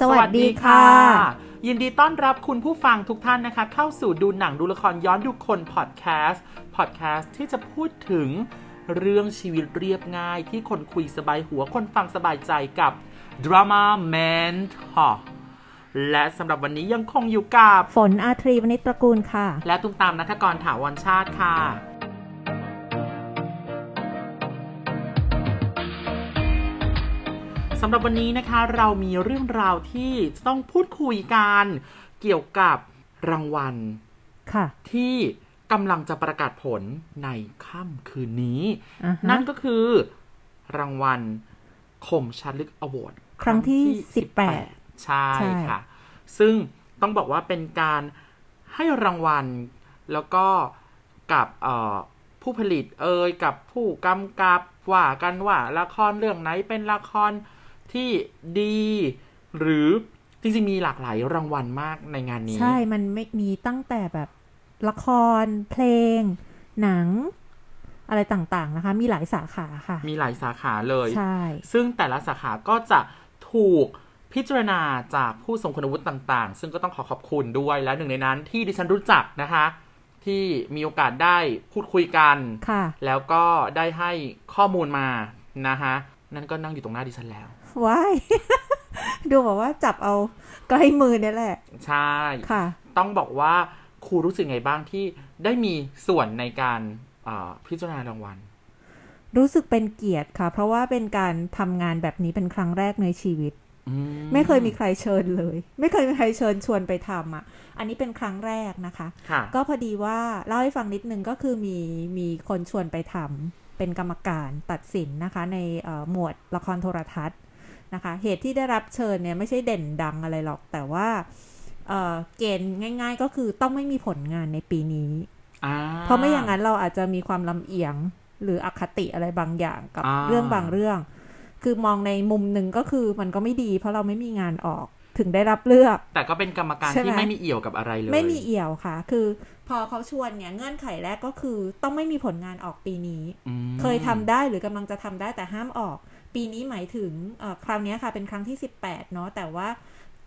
สวัสดีค่ะ ยินดีต้อนรับคุณผู้ฟังทุกท่านนะคะ เข้าสู่ดูหนังดูละครย้อนดูคนพอดแคสต์พอดแคสต์ที่จะพูดถึงเรื่องชีวิตเรียบง่ายที่คนคุยสบายหัวคนฟังสบายใจกับ Drama Man ค่ะและสำหรับวันนี้ยังคงอยู่กับ ฝนอาทรีวณิชตระกูลค่ะ และตุ้มตามนัทกรถาวรชาติค่ะ สำหรับวันนี้นะคะเรามีเรื่องราวที่จะต้องพูดคุยกันเกี่ยวกับรางวัลค่ะ ที่กำลังจะประกาศผลในค่ำคืนนี้อ่าฮะนั่นก็คือรางวัลคมชัดลึกอวอร์ดครั้งที่18ใช่ใช่ค่ะ ซึ่งต้องบอกว่าเป็นการให้รางวัลแล้วก็กับเอ่อผู้ผลิตเอ่ยกับผู้กำกับว่ากันว่าละครเรื่องไหนเป็นละคร ที่ดีหรือจริงๆมีหลากหลายรางวัลมากในงานนี้ ใช่ มันไม่มีตั้งแต่แบบละครเพลง หนัง อะไรต่างๆนะคะ มีหลายสาขาค่ะ มีหลายสาขาเลยใช่ซึ่งแต่ละสาขาก็จะถูกพิจารณาจากผู้ทรงคุณวุฒิต่างๆ ซึ่งก็ต้องขอขอบคุณด้วยและหนึ่งในนั้นที่ดิฉันรู้จักนะคะ ที่มีโอกาสได้พูดคุยกันค่ะแล้วก็ได้ให้ข้อมูลมานะคะนั่นก็นั่งอยู่ตรงหน้าดิฉันแล้ว ว้ายดูบอกว่าจับเอาใกล้มือเนี่ยแหละ ใช่ค่ะ ต้องบอกว่าครูรู้สึกไงบ้างที่ได้มีส่วนในการเอ่อพิจารณารางวัล รู้สึกเป็นเกียรติค่ะ เพราะว่าเป็นการทำงานแบบนี้เป็นครั้งแรกในชีวิตอืไม่เคยมีใครเชิญเลย ไม่เคยมีใครเชิญชวนไปทำอะ อันนี้เป็นครั้งแรกนะคะค่ะก็พอดีว่าเล่าให้ฟังนิดนึงก็คือมีมีคนชวนไปทำเป็นกรรมการตัดสินนะคะ ในเอ่อหมวดละครโทรทัศน์ นะคะ เหตุที่ได้รับเชิญเนี่ยไม่ใช่เด่นดังอะไรหรอก แต่ว่าเอ่อเกณฑ์ง่าย ๆ ก็คือต้องไม่มีผลงานในปีนี้อ่าเพราะไม่อย่างนั้นเราอาจจะมีความลำเอียงหรืออคติอะไรบางอย่างกับอ่าเรื่องบางเรื่อง คือมองในมุมหนึ่งก็คือมันก็ไม่ดี เพราะเราไม่มีงานออกถึงได้รับเลือก แต่ก็เป็นกรรมการใช่ไหมที่ไม่มีเอี่ยวกับอะไรเลย ไม่มีเอี่ยวค่ะ คือพอเขาชวนเนี่ยเงื่อนไขแรกก็คือ ต้องไม่มีผลงานออกปีนี้อืมเคยทำได้หรือกำลังจะทำได้แต่ห้ามออก ปีนี้หมายถึงเอ่อคราวเนี้ยค่ะเป็นครั้งที่ 18 เนาะแต่ว่า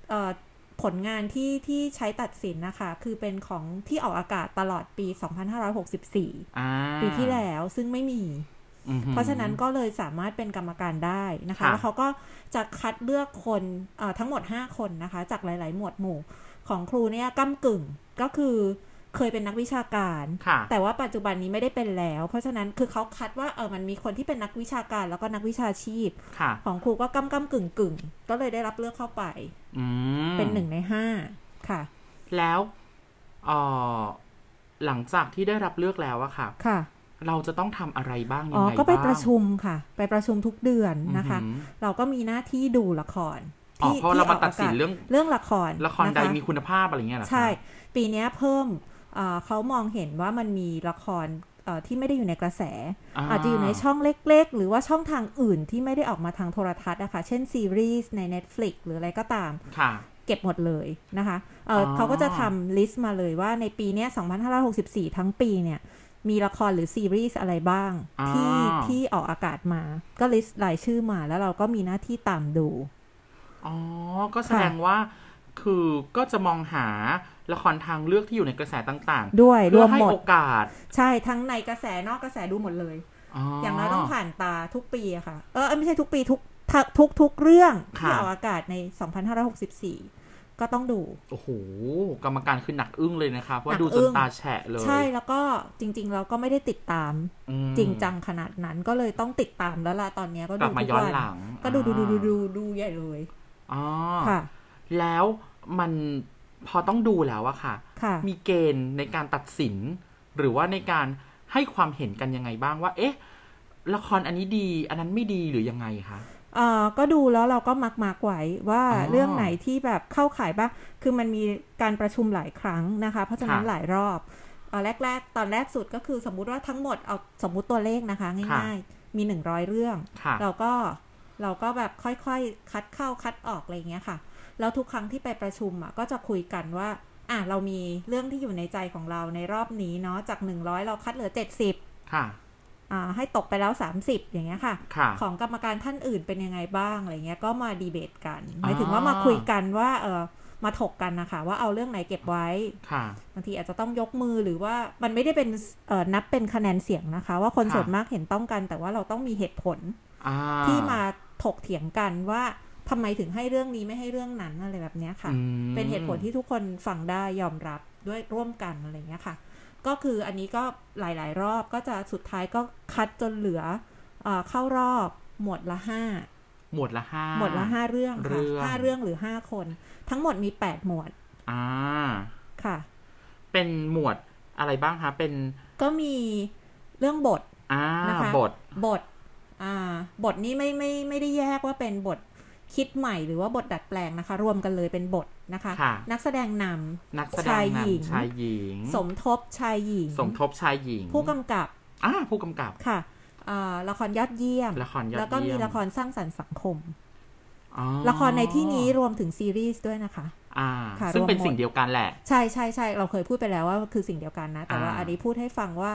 เอ่อผลงานที่ที่ใช้ตัดสินนะคะ คือเป็นของที่ออกอากาศตลอดปี 2564อ่าปีที่แล้วซึ่งไม่มีอือหือเพราะฉะนั้นก็เลยสามารถเป็นกรรมการได้นะคะค่ะแล้วเขาก็จะคัดเลือกคนเอ่อทั้งหมด 5 คนนะคะ จากหลาย ๆ หมวดหมู่ของครูเนี่ยก้ากึ่งก็คือ เคยเป็นนักวิชาการค่ะแต่ว่าปัจจุบันนี้ไม่ได้เป็นแล้ว เพราะฉะนั้นคือเขาคัดว่าเออมันมีคนที่เป็นนักวิชาการแล้วก็นักวิชาชีพค่ะของครูก็ก้ากำกึ่งกึ่งๆก็เลยได้รับเลือกเข้าไปอืมเป็นหนึ่งในห้าค่ะ แล้วเอ่อหลังจากที่ได้รับเลือกแล้วอะค่ะค่ะเราจะต้องทำอะไรบ้างยัอ๋งอไงก็ไปบ้างประชุมค่ะ ไปประชุมทุกเดือนนะคะอือหือเราก็มีหน้าที่ดูละครอ๋อเพราะเรามาตัดสินกกศเรื่องเรื่องละคร ละครใดนคมีคุณภาพอะไรเงี้ยเหรอคะใช่ ปีเนี้ยเพิ่ม เอ่อเขามองเห็นว่ามันมีละครเอ่อที่ไม่ได้อยู่ในกระแส อาจจะอยู่ในช่องเล็ก ๆ หรือว่าช่องทางอื่นที่ไม่ได้ออกมาทางโทรทัศน์นะคะเช่นซีรีส์ใน Netflix หรืออะไรก็ตามค่ะเก็บหมดเลยนะคะเอ่อออเขาก็จะทำลิสต์มาเลยว่าในปีเนี้ย2564 ทั้งปีเนี่ยมีละครหรือซีรีส์อะไรบ้าง ที่ที่ออกอากาศมา ก็ลิสต์รายชื่อมาแล้วเราก็มีหน้าที่ตามดู อ๋อ ก็แสดงว่าคือก็จะมองหา ละครทางเลือกที่อยู่ในกระแสต่างด้วยๆรเพื่วอมให้หมดโอกาส ใช่ทั้งในกระแสนอกกระแสดูหมดเลยอย่างน้อยต้องผ่านตาทุกปีอะค่ะ เออไม่ใช่ทุกปีทุกทุกทุกทุกเรื่องที่ค่ะออกอากาศใน 2564 ก็ต้องดู โอ้โห กรรมการคือหนักอึ้งเลยนะคะ เพราะหนักดูอึ้จนงตาแฉะเลย ใช่แล้วก็จริง ๆ เราก็ไม่ได้ติดตามอืมจริงจังขนาดนั้นก็เลยต้องติดตามแล้วล่ะตอนเนี้ยก็กลัดูบมาทุกย้อนวันหลังก็ดูดูดูดูอ่าดูดูใหญ่เลยอ๋อค่ะ แล้วมัน พอต้องดูแล้วอะค่ะค่ะ มีเกณฑ์ในการตัดสิน หรือว่าในการให้ความเห็นกันยังไงบ้างว่า เอ๊ะ ละครอันนี้ดี อันนั้นไม่ดีหรือยังไงคะเอ่อก็ดูแล้วเราก็มักมักไว้ว่าอ๋อเรื่องไหนที่แบบเข้าข่ายบ้าง คือมันมีการประชุมหลายครั้งนะคะ เพราะฉะนั้นค่ะหลายรอบเอ่อแรก ๆ ตอนแรกสุดก็คือสมมุติว่าทั้งหมดเอาสมมุติตัวเลขนะคะ ง่ายๆ มีหนึ่งร้อยเรื่องค่ะเราก็เราก็แบบค่อยๆ คัดเข้าคัดออกอะไรอย่างเงี้ยค่ะ แล้วทุกครั้งที่ไปประชุมอะก็จะคุยกันว่าอะเรามีเรื่องที่อยู่ในใจของเราในรอบนี้เนาะจากหนึ่งร้อยเราคัดเหลือเจ็ดสิบค่ะอ่าให้ตกไปแล้วสามสิบอย่างเงี้ยค่ะค่ะของกรรมการท่านอื่นเป็นยังไงบ้างอะไรเงี้ยก็มาดีเบตกันหมายถึงอ่าว่ามาคุยกันว่าเออมาถกกันนะคะว่าเอาเรื่องไหนเก็บไว้ค่ะบางทีอาจจะต้องยกมือหรือว่ามันไม่ได้เป็นเอ่อนับเป็นคะแนนเสียงนะคะ ว่าคนค่ะส่วนมากเห็นต้องกัน แต่ว่าเราต้องมีเหตุผลอ่าที่มาถกเถียงกันว่า ทำไมถึงให้เรื่องนี้ไม่ให้เรื่องนั้นอะไรแบบเนี้ยค่ะอืมเป็นเหตุผลที่ทุกคนฟังได้ยอมรับด้วยร่วมกันอะไรเงี้ยค่ะ ก็คืออันนี้ก็หลาย ๆ รอบก็จะสุดท้ายก็คัดจนเหลือเออเข้ารอบหมวดละห้าหมวดละห้าหมวดละห้าเรื่องค่ะเรื่องห้าเรื่องหรือห้าคน ทั้งหมดมีแปดหมวดอ่าค่ะ เป็นหมวดอะไรบ้างคะเป็นก็มีเรื่องบทอ่านะคะบทบท อ่า บทนี้ไม่ไม่ไม่ได้แยกว่าเป็นบท คิดใหม่หรือว่าบทดัดแปลงนะคะ รวมกันเลยเป็นบทนะคะค่ะนักแสดงนนักแสดชางยหญิงนำชายหญิงำสมทบชายหญิง สมทบชายหญิง ผู้กำกับอ่าผู้กำกับค่ะอ่าละครยอดเยี่ยมละครยอดเยี่ยมแล้วก็มีละครสร้างสรรค์สังคมอ๋อละครในที่นี้รวมถึงซีรีส์ด้วยนะคะอ่าค่ะซึ่งเป็นรวมหมดสิ่งเดียวกันแหละ ใช่ใช่ใช่เราเคยพูดไปแล้วว่าคือสิ่งเดียวกันนะ แต่ว่าอ่าอันนี้พูดให้ฟังว่า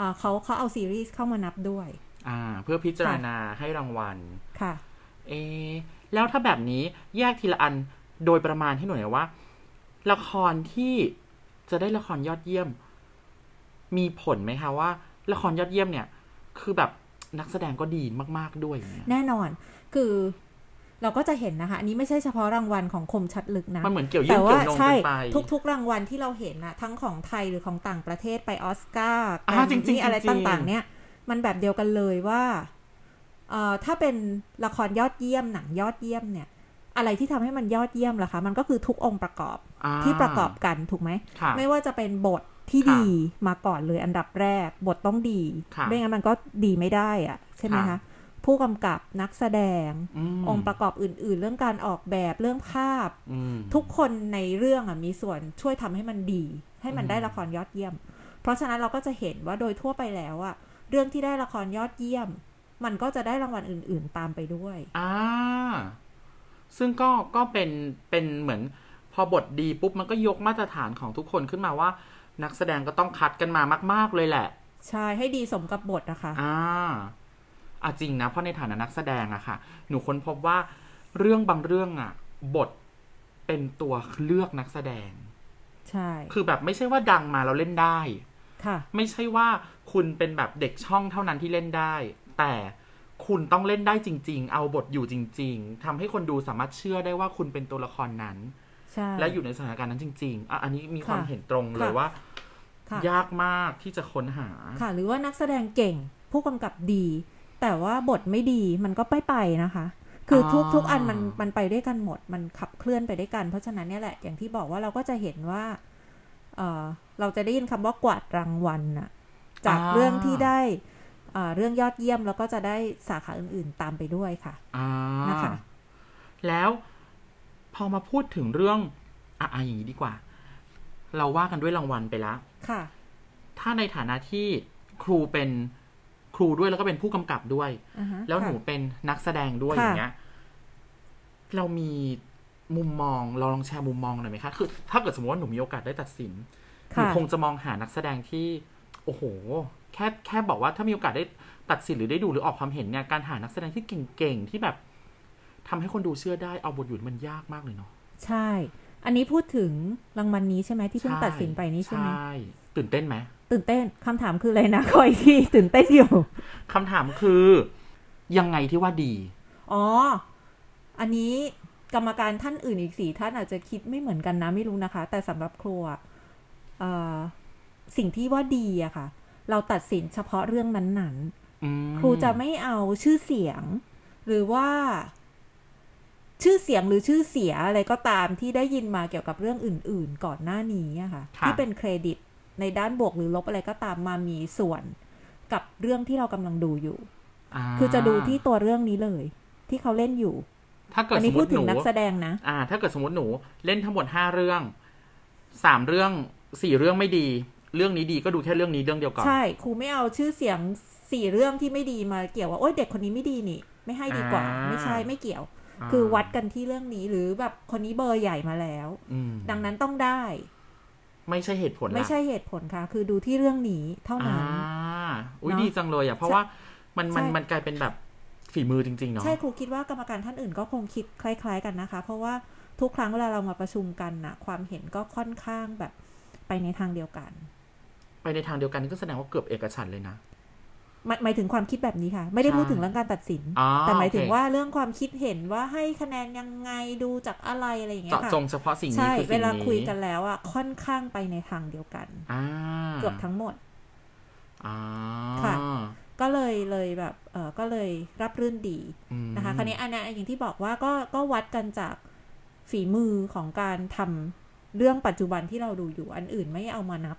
อ่าเขาเขาเอาซีรีส์เข้ามานับด้วย อ่า เพื่อพิจารณาให้รางวัลค่ะ เอะ แล้วถ้าแบบนี้แยกทีละอันโดยประมาณให้หน่อยว่า ละครที่จะได้ละครยอดเยี่ยม มีผลไหมคะว่า ละครยอดเยี่ยมเนี่ย คือแบบนักแสดงก็ดีมากๆด้วยอย่างเงี้ยแน่นอน คือเราก็จะเห็นนะคะ อันนี้ไม่ใช่เฉพาะรางวัลของคมชัดลึกนะมันเหมือนเกี่ยวยื่แต่นว่าเกี่ยวนงใช่กันไปทุก ๆ รางวัลที่เราเห็นนะทั้งของไทยหรือของต่างประเทศไปออสการ์อ่าจริงๆนี่อะไรจริงๆต่างๆ เนี่ย มันแบบเดียวกันเลยว่าเอ่อ ถ้าเป็นละครยอดเยี่ยมหนังยอดเยี่ยมเนี่ย อะไรที่ทำให้มันยอดเยี่ยมล่ะคะ มันก็คือทุกองค์ประกอบอ่าที่ประกอบกันถูกไหมค่ะไม่ว่าจะเป็นบทที่ค่ะดีมาก่อนเลยอันดับแรก บทต้องดีค่ะไม่งั้นมันก็ดีไม่ได้อะใช่ไหมค่ะคะผู้กำกับนักแสดงมองค์ประกอบอื่น ๆ เรื่องการออกแบบเรื่องภาพอืมทุกคนในเรื่องอะมีส่วนช่วยทำให้มันดี ให้มันอืมได้ละครยอดเยี่ยม เพราะฉะนั้นเราก็จะเห็นว่าโดยทั่วไปแล้วอะเรื่องที่ได้ละครยอดเยี่ยม มันก็จะได้รางวัลอื่น ๆ ตามไปด้วย อ่า ซึ่งก็ก็เป็นเป็นเหมือน พอบทดีปุ๊บมันก็ยกมาตรฐานของทุกคนขึ้นมาว่า นักแสดงก็ต้องคัดกันมามาก ๆเลยแหละ ใช่ให้ดีสมกับบทนะคะ อ่าอะจริงนะ เพราะในฐานะนักแสดงอะค่ะ หนูค้นพบว่าเรื่องบางเรื่องอะบทเป็นตัวเลือกนักแสดง ใช่ คือแบบไม่ใช่ว่าดังมาเราเล่นได้ ค่ะ ไม่ใช่ว่าคุณเป็นแบบเด็กช่องเท่านั้นที่เล่นได้ แต่คุณต้องเล่นได้จริง ๆ เอาบทอยู่จริง ๆทำให้คนดูสามารถเชื่อได้ว่าคุณเป็นตัวละครนั้นใช่และอยู่ในสถานการณ์นั้นจริง ๆอะอันนี้มีความค่ะเห็นตรงเลยค่ะว่าค่ะยากมากที่จะค้นหา ค่ะ หรือว่านักแสดงเก่ง ผู้กำกับดี แต่ว่าบทไม่ดีมันก็ไม่ไปนะคะ คือทุกอ่าทุกอันมันมันไปด้วยกันหมด มันขับเคลื่อนไปด้วยกัน เพราะฉะนั้นเนี่ยแหละ อย่างที่บอกว่าเราก็จะเห็นว่า เออเราจะได้ยินคำว่ากวาดรางวัลน่ะ จากอ่าเรื่องที่ได้ เอ่อเรื่องยอดเยี่ยมแล้วก็จะได้สาขาอื่น ๆ ตามไปด้วยค่ะอ่านะคะ แล้วพอมาพูดถึงเรื่องอะอะอย่างนี้ดีกว่า เราว่ากันด้วยรางวัลไปแล้วค่ะ ถ้าในฐานะที่ครูเป็นครูด้วยแล้วก็เป็นผู้กำกับด้วยอ่าฮะแล้วหนูค่ะเป็นนักแสดงด้วยค่ะอย่างเงี้ย เรามีมุมมองเราลองแชร์มุมมองหน่อยไหมคะ คือ ถ้าเกิดสมมติว่าหนูมีโอกาสได้ตัดสินหนูค่ะคงจะมองหานักแสดงที่ โอ้โห แค่แค่บอกว่าถ้ามีโอกาสได้ตัดสินหรือได้ดูหรือออกความเห็นเนี่ยการหานักแสดงที่เก่งๆที่แบบทำให้คนดูเชื่อได้เอาบทอยู่มันยากมากเลยเนาะใช่ อันนี้พูดถึงรางวัลนี้ใช่ไหมที่เพิ่งตัดสินไปนี้ใช่ไหมใช่ตื่นเต้นไหมตื่นเต้นคำถามคืออะไรนะคอยที่ตื่นเต้นอยู่คำถามคือ ยังไงที่ว่าดี อ๋อ อันนี้กรรมการท่านอื่นอีกสี่ท่านอาจจะคิดไม่เหมือนกันนะไม่รู้นะคะ แต่สำหรับครัวเอ่อ สิ่งที่ว่าดีอะค่ะ เราตัดสินเฉพาะเรื่องนั้นอืมๆครูจะไม่เอาชื่อเสียง หรือว่า ชื่อเสียงหรือชื่อเสียอะไรก็ตามที่ได้ยินมาเกี่ยวกับเรื่องอื่น ๆ ก่อนหน้านี้อะค่ะค่ะที่เป็นเครดิตในด้านบวกหรือลบอะไรก็ตามมามีส่วนกับเรื่องที่เรากำลังดูอยู่าคือจะดูที่ตัวเรื่องนี้เลย ที่เขาเล่นอยู่ ถ้าเกิดอันสนี้มมพูดติถึหงนูนักแสดงนะ อ่า ถ้าเกิดสมมติหนูเล่นทั้งหมดห้าเรื่องสามเรื่องสี่เรื่องไม่ดี เรื่องนี้ดีก็ดูแค่เรื่องนี้เรื่องเดียวก่อนใช่ครูไม่เอาชื่อเสียงสี่เรื่องที่ไม่ดีมาเกี่ยวว่าโอ๊ยเด็กคนนี้ไม่ดีนี่ ไม่ให้ดีกว่าอ่าไม่ใช่ไม่เกี่ยวาคือวัดกันที่เรื่องนี้หรือแบบคนนี้เบอร์ใหญ่มาแล้วอืมดังนั้นต้องได้ ไม่ใช่เหตุผลละไม่ใช่เหตุผลค่ะ คือดูที่เรื่องนี้เท่าอ่านั้นอุ้ยเนอะดีจังเลยอะเพราะว่ามันมันใช่มันกลายเป็นแบบฝีมือจริงๆเนาะใช่ครูคิดว่ากรรมการท่านอื่นก็คงคิดคล้าย ๆ กันนะคะ เพราะว่าทุกครั้งเวลาเรามาประชุมกันน่ะความเห็นก็ค่อนข้างแบบไปในทางเดียวกัน ไปในทางเดียวกันนี่ก็แสดงว่าเกือบเอกฉันท์เลยนะหมายหมายถึงความคิดแบบนี้ค่ะ ไม่ได้ใช่พูดถึงเรื่องการตัดสินอ๋อแต่หมายถึงโอเคว่าเรื่องความคิดเห็นว่าให้คะแนนยังไงดูจากอะไรอะไรอย่างเงี้เจาะยค่ะจงเฉพาะสิ่งนี้ใช่คือเวสิ่งลานี้คุยกันแล้วอะค่อนข้างไปในทางเดียวกันอ่าเกือบทั้งหมดอ่าค่ะ ก็เลยเลยแบบเออก็เลยรับรื่นดีอืมนะคะ คราวนี้อันนี้อย่างที่บอกว่าก็ก็วัดกันจากฝีมือของการทำเรื่องปัจจุบันที่เราดูอยู่อันอื่นไม่เอามานับ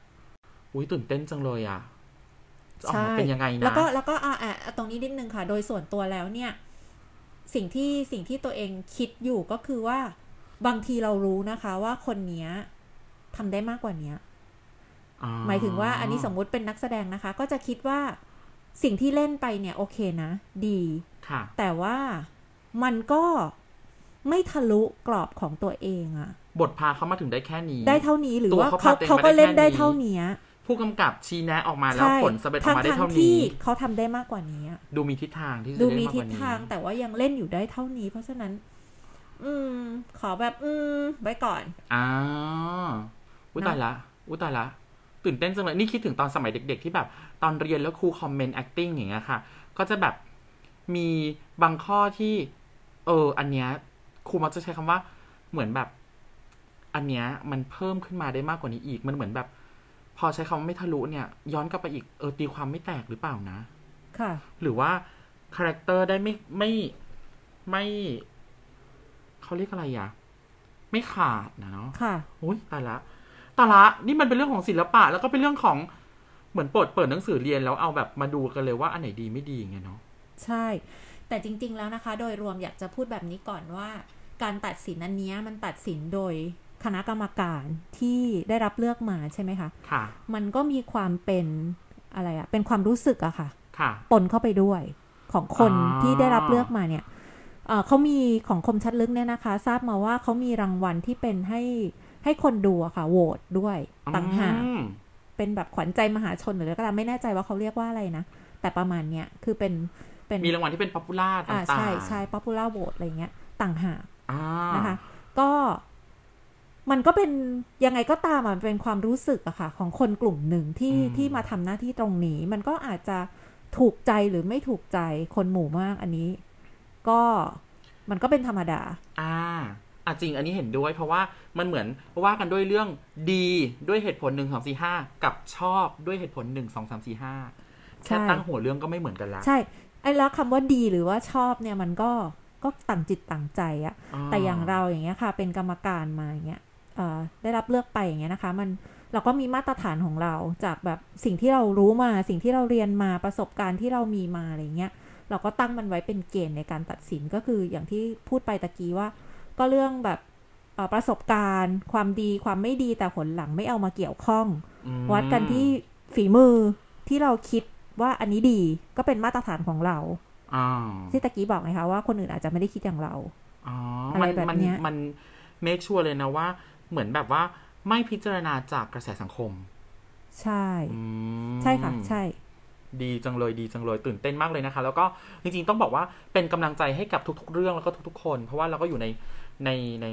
อุ้ยตื่นเต้นจังเลยอะจะออกใช่มาเป็นยังไงนะ แล้วก็แล้วก็อ่าอ่าตรงนี้นิดนึงค่ะ โดยส่วนตัวแล้วเนี่ย สิ่งที่สิ่งที่ตัวเองคิดอยู่ก็คือว่า บางทีเรารู้นะคะ ว่าคนเนี้ยทำได้มากกว่าเนี้ยอ๋อหมายถึงว่าอันนี้สมมุติเป็นนักแสดงนะคะ ก็จะคิดว่าสิ่งที่เล่นไปเนี่ย โอเคนะ ดีค่ะแต่ว่ามันก็ไม่ทะลุกรอบของตัวเองอะบทพาเขามาถึงได้แค่นี้ ได้เท่านี้หรือตัวว่าเขาเขาพาตัวเองเขาก็เล่นมาได้ได้แค่นี้เท่านี้ ผู้กำกับชี้แนะออกมาแล้วใช่ผลสำเร็จออกมาได้ทั้เท่างๆที่นี้เขาทำได้มากกว่านี้อะดูมีทิศทางที่จะดูได้มีมากกทิศว่านี้ทาง แต่ว่ายังเล่นอยู่ได้เท่านี้ เพราะฉะนั้น อืม ขอแบบ อืมไว้ก่อนอ่าอุ้ยเนอะตายละอุ้ยตายละตื่นเต้นจังเลยนี่คิดถึงตอนสมัยเด็ก ๆ ที่แบบ ตอนเรียนแล้วครู comment acting อย่างเงี้ยค่ะ ก็จะแบบมีบางข้อที่ เออ อันเนี้ยครูมักจะใช้คำว่าเหมือนแบบ อันเนี้ยมันเพิ่มขึ้นมาได้มากกว่านี้อีกมันเหมือนแบบพ อใช้คำว่าไม่ทะลุเนี่ย ย้อนกลับไปอีกเออตีความไม่แตกหรือเปล่านะ ค่ะ หรือว่า character ได้ไม่ไม่ไม่เขาเรียกอะไรอะไม่ขาดนะเนาะค่ะอุ้ยตายละตายละนี่มันเป็นเรื่องของศิลปะ แล้วก็เป็นเรื่องของเหมือนเปิดเปิดหนังสือเรียนแล้วเอาแบบมาดูกันเลยว่าอันไหนดีไม่ดีอย่างเงี้ยเนาะใช่ แต่จริง ๆ แล้วนะคะ โดยรวมอยากจะพูดแบบนี้ก่อนว่า การตัดสินอันเนี้ยมันตัดสินโดย คณะกรรมการที่ได้รับเลือกมาใช่ไหมคะค่ะมันก็มีความเป็นอะไรอะเป็นความรู้สึกอะค่ะค่ะปนเข้าไปด้วยของคนอ๋อที่ได้รับเลือกมาเนี่ยเอ่อเขามีของคมชัดลึกเนี่ยนะคะ ทราบมาว่าเขามีรางวัลที่เป็นให้ให้คนดูอะค่ะโหวตด้วยต่างหากอืมเป็นแบบขวัญใจมหาชนหรืออะไรก็ตามไม่แน่ใจว่าเขาเรียกว่าอะไรนะ แต่ประมาณเนี้ยคือเป็นเป็นมีรางวัลที่เป็น popular ต่างๆใช่ใช่ popular vote อะไรเงี้ยต่างหากอ่านะคะ ก็ มันก็เป็นยังไงก็ตามอะมันเป็นความรู้สึกอะค่ะ ของคนกลุ่มหนึ่งที่ที่มาทำหน้าที่ตรงนี้ มันก็อาจจะถูกใจหรือไม่ถูกใจคนหมู่มากอันนี้ ก็มันก็เป็นธรรมดา อ่าอะจริงอันนี้เห็นด้วย เพราะว่ามันเหมือนว่ากันด้วยเรื่องดีด้วยเหตุผลหนึ่งสองสี่ห้ากับชอบด้วยเหตุผลหนึ่งสองสามสี่ห้าแค่ใช่ตั้งหัวเรื่องก็ไม่เหมือนกันละใช่ไอ้แล้วคำว่าดีหรือว่าชอบเนี่ยมันก็ก็ต่างจิตต่างใจอะแต่อย่างเราอย่างเงี้ยค่ะ เป็นกรรมการมาอย่างเงี้ยเอ่อ ได้รับเลือกไปอย่างเงี้ยนะคะ มันเราก็มีมาตรฐานของเราจากแบบสิ่งที่เรารู้มาสิ่งที่เราเรียนมาประสบการณ์ที่เรามีมาอะไรเงี้ยเราก็ตั้งมันไว้เป็นเกณฑ์ในการตัดสินก็คืออย่างที่พูดไปตะกี้ว่า ก็เรื่องแบบเอ่อประสบการณ์ ความดีความไม่ดีแต่ผลหลังไม่เอามาเกี่ยวข้องอืมวัดกันที่ฝีมือที่เราคิดว่าอันนี้ดีก็เป็นมาตรฐานของเราอ่าที่ตะกี้บอกไงคะว่าคนอื่นอาจจะไม่ได้คิดอย่างเราอ๋ออะไรมันแบบมันเนี้ยมันเมคชัวร์เลยนะว่า เหมือนแบบว่าไม่พิจารณาจากกระแสสังคม ใช่อืมใช่ค่ะ ใช่ ดีจังเลยดีจังเลยตื่นเต้นมากเลยนะคะ แล้วก็จริงๆต้องบอกว่าเป็นกำลังใจให้กับทุก ๆ เรื่องแล้วก็ทุก ๆ คน เพราะว่าเราก็อยู่ในในใน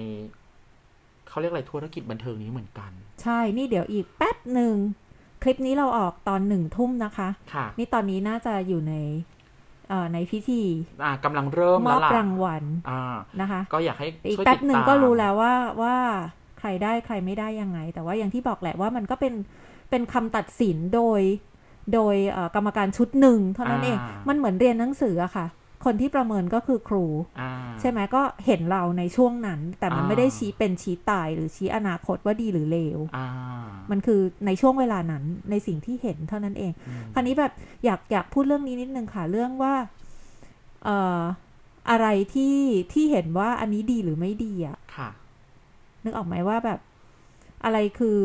เขาเรียกอะไรธุรกิจบันเทิงนี้เหมือนกัน ใช่นี่เดี๋ยวอีกแป๊บหนึ่งคลิปนี้เราออกตอนหนึ่งทุ่มนะคะค่ะนี่ตอนนี้น่าจะอยู่ในเอ่อในพิธีอ่ากำลังเริ่มมแล้อวบล่ะรางวัลอ่านะคะ ก็อยากให้อีกช่วยแป๊ติบดหนึ่งตามก็รู้แล้วว่าว่า ใครได้ใครไม่ได้ยังไง แต่ว่าอย่างที่บอกแหละว่ามันก็เป็นเป็นคำตัดสินโดย โดยเอ่อกรรมการชุดหนึ่งเท่านั้นเองมันเหมือนเรียนหนังสืออะค่ะ คนที่ประเมินก็คือครูอ่าใช่ไหมก็เห็นเราในช่วงนั้น แต่มันอ่าไม่ได้ชี้เป็นชี้ตายหรือชี้อนาคตว่าดีหรือเลวอ่ามันคือในช่วงเวลานั้นในสิ่งที่เห็นเท่านั้นเองอืมคราวนี้แบบอยากอยากพูดเรื่องนี้นิดนึงค่ะเรื่องว่าเอ่ออะไรที่ที่เห็นว่าอันนี้ดีหรือไม่ดีอะค่ะ นึกออกไหมว่าแบบ อะไรคือ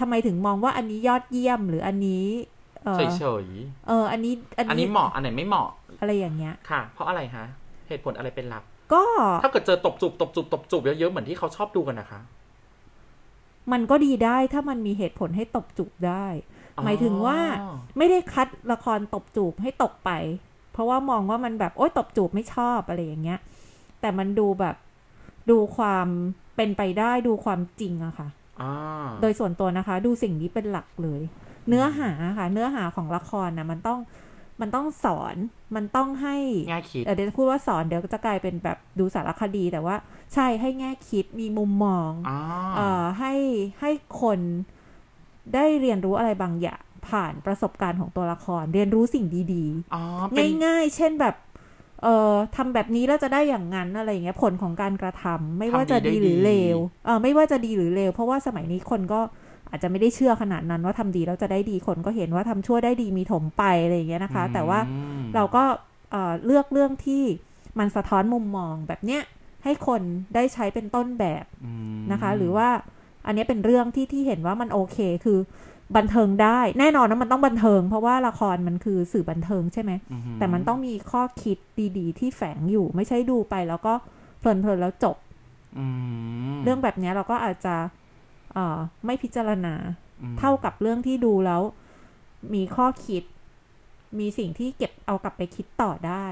ทำไมถึงมองว่าอันนี้ยอดเยี่ยมหรืออันนี้เออเฉยเออ อันนี้ อันๆอันนี้นี้เหมาะ อันไหนไม่เหมาะ อะไรอย่างเงี้ย ค่ะ เพราะอะไรฮะ เหตุผลอะไรเป็นหลัก ก็ ถ้าเกิดเจอตบจูบตบจูบตบจูบเยอะๆ เหมือนที่เขาชอบดูกันนะคะ มันก็ดีได้ถ้ามันมีเหตุผลให้ตบจุกได้ หมายถึงว่าไม่ได้คัดละครตบจูบให้ตกไป เพราะว่ามองว่ามันแบบโอ๊ยตบจูบไม่ชอบอะไรอย่างเงี้ย แต่มันดูแบบดูความ เป็นไปได้ดูความจริงอะค่ะอ่าโดยส่วนตัวนะคะ ดูสิ่งนี้เป็นหลักเลย เนื้อหาค่ะ เนื้อหาของละครนะมันต้องมันต้องสอนมันต้องให้แง่คิดเออเดี๋ยวจะพูดว่าสอนเดี๋ยวจะกลายเป็นแบบดูสารคดีแต่ว่าใช่ให้แง่คิดมีมุมมองอ่าเอ่อให้ให้คนได้เรียนรู้อะไรบางอย่างผ่านประสบการณ์ของตัวละคร เรียนรู้สิ่งดีอ๋อเป็นๆง่ายๆ เช่นแบบ เอ่อทำแบบนี้แล้วจะได้อย่างนั้นอะไรอย่างเงี้ยผลของการกระทำไม่ว่าจะดีหรือเลวเออไม่ว่าจะดีหรือเลวเพราะว่าสมัยนี้คนก็อาจจะไม่ได้เชื่อขนาดนั้นว่าทำดีแล้วจะได้ดีคนก็เห็นว่าทำชั่วได้ดีมีถมไปอะไรอย่างเงี้ยนะคะ แต่ว่าอืมเราก็เอ่อเลือกเรื่องที่มันสะท้อนมุมมองแบบเนี้ยให้คนได้ใช้เป็นต้นแบบอืมนะคะ หรือว่าอันเนี้ยเป็นเรื่องที่ที่เห็นว่ามันโอเคคือ บันเทิงได้ แน่นอนนะมันต้องบันเทิง เพราะว่าละครมันคือสื่อบันเทิงใช่ไหมอืแต่มันต้องมีข้อคิดดีๆ ที่แฝงอยู่ไม่ใช่ดูไปแล้วก็เพลินๆแล้วจบอืมเรื่องแบบเนี้ยเราก็อาจจะเอ่อไม่พิจารณาอืมเท่ากับเรื่องที่ดูแล้ว มีข้อคิด มีสิ่งที่เก็บเอากลับไปคิดต่อได้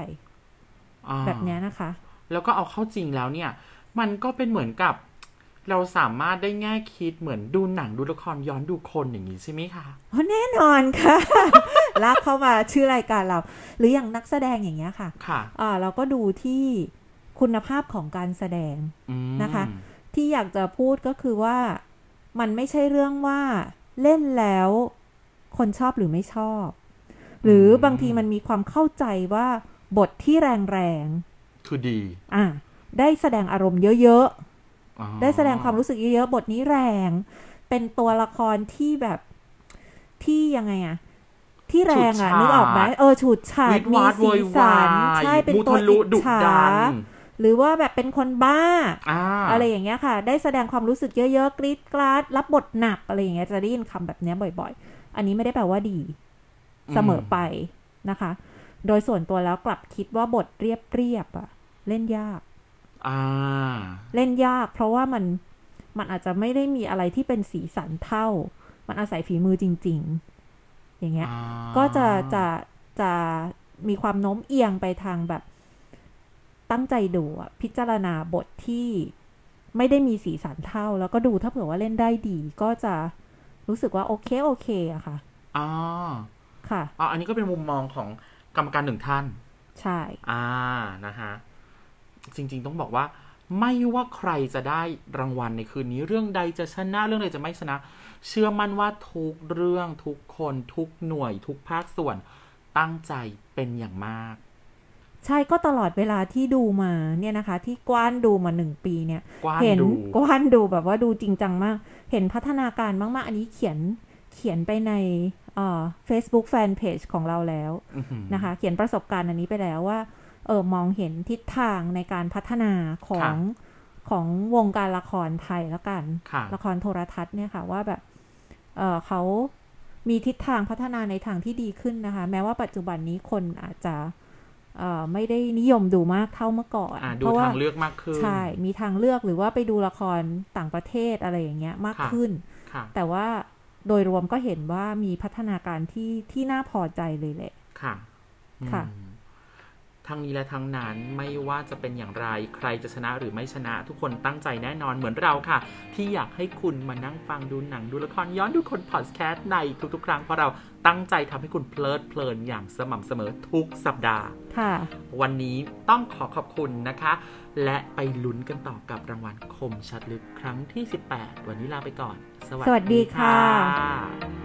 อ่าแบบเนี้ยนะคะ แล้วก็เอาเข้าจริงแล้วเนี่ย มันก็เป็นเหมือนกับ เราสามารถได้แง่คิดเหมือนดูหนังดูละครย้อนดูคนอย่างนี้ใช่ไหมคะอ๋อแน่นอนค่ะลากเข้ามาชื่อรายการเรา หรืออย่างนักแสดงอย่างเงี้ยค่ะ ค่ะอ่าเราก็ดูที่คุณภาพของการแสดงอืมนะคะ ที่อยากจะพูดก็คือว่ามันไม่ใช่เรื่องว่าเล่นแล้วคนชอบหรือไม่ชอบ หรือบางทีมันมีความเข้าใจว่าบทที่แรงคือดีๆอะได้แสดงอารมณ์เยอะอ๋อๆ ได้แสดงความรู้สึกเยอะๆบทนี้แรง เป็นตัวละครที่แบบที่ยังไงอะที่แรงอะนึกออกไหมเออฉูดฉาดวิทมีวาดโวสียสัวานยใช่เป็นมุตัวทะลุอิจดุฉาดันหรือว่าแบบเป็นคนบ้าอ่าอะไรอย่างเงี้ยค่ะ ได้แสดงความรู้สึกเยอะๆกรี๊ดกราดรับบทหนักอะไรอย่างเงี้ยจะได้ยินคำแบบเนี้ยบ่อย ๆ อันนี้ไม่ได้แปลว่าดี เสมอไปนะคะ โดยส่วนตัวแล้วกลับคิดว่าบทเรียบๆอะเล่นยากอ่า เล่นยาก เพราะว่ามันมันอาจจะไม่ได้มีอะไรที่เป็นสีสันเท่า มันอาศัยฝีมือจริง ๆ อย่างเงี้ยอ่าก็จะจะจะมีความโน้มเอียงไปทางแบบ ตั้งใจดูอะพิจารณาบทที่ไม่ได้มีสีสันเท่า แล้วก็ดูถ้าเผื่อว่าเล่นได้ดี ก็จะรู้สึกว่าโอเคโอเคอะค่ะอ่าค่ะอ่าอันนี้ก็เป็นมุมมองของกรรมการหนึ่งท่าน ใช่ อ่า นะฮะ จริง ๆ ต้องบอกว่าไม่ว่าใครจะได้รางวัลในคืนนี้ เรื่องใดจะชนะเรื่องใดจะไม่ชนะ เชื่อมั่นว่าทุกเรื่องทุกคน ทุกหน่วย ทุกภาคส่วนตั้งใจเป็นอย่างมาก ใช่ก็ตลอดเวลาที่ดูมาเนี่ยนะคะ ที่กว้านดูมาหนึ่งปีเนี่ยกว้านเห็นดูกว้านดูแบบว่าดูจริงจังมาก เห็นพัฒนาการมากๆ อันนี้เขียนเขียนไปในเอ่อ Facebook Fanpage ของเราแล้วอื้อหือนะคะ เขียนประสบการณ์อันนี้ไปแล้วว่า เออมองเห็นทิศทางในการพัฒนาของของวงการละครไทยแล้วกันค่ะละครโทรทัศน์เนี่ยค่ะว่าแบบเออเขามีทิศทางพัฒนาในทางที่ดีขึ้นนะคะ แม้ว่าปัจจุบันนี้คนอาจจะเอ่อไม่ได้นิยมดูมากเท่าเมื่อก่อนอ่าดูเพราะว่าทางเลือกมากขึ้น ใช่ มีทางเลือกหรือว่าไปดูละครต่างประเทศอะไรอย่างเงี้ยมากค่ะขึ้นค่ะแต่ว่าโดยรวมก็เห็นว่ามีพัฒนาการที่ที่น่าพอใจเลยแหละ ค่ะ ค่ะอืม ทั้งนี้และทั้งนั้นไม่ว่าจะเป็นอย่างไรใครจะชนะหรือไม่ชนะ ทุกคนตั้งใจแน่นอนเหมือนเราค่ะ ที่อยากให้คุณมานั่งฟังดูหนังดูละครย้อนดูคนพอดแคสต์ในทุกๆ ครั้งเพราะเราตั้งใจทำให้คุณเพลิดเพลินอย่างสม่ำเสมอทุกสัปดาห์ค่ะ วันนี้ต้องขอขอบคุณนะคะ และไปลุ้นกันต่อกับรางวัลคมชัดลึกครั้งที่ 18 วันนี้ลาไปก่อน สวัสดีค่ะค่ะ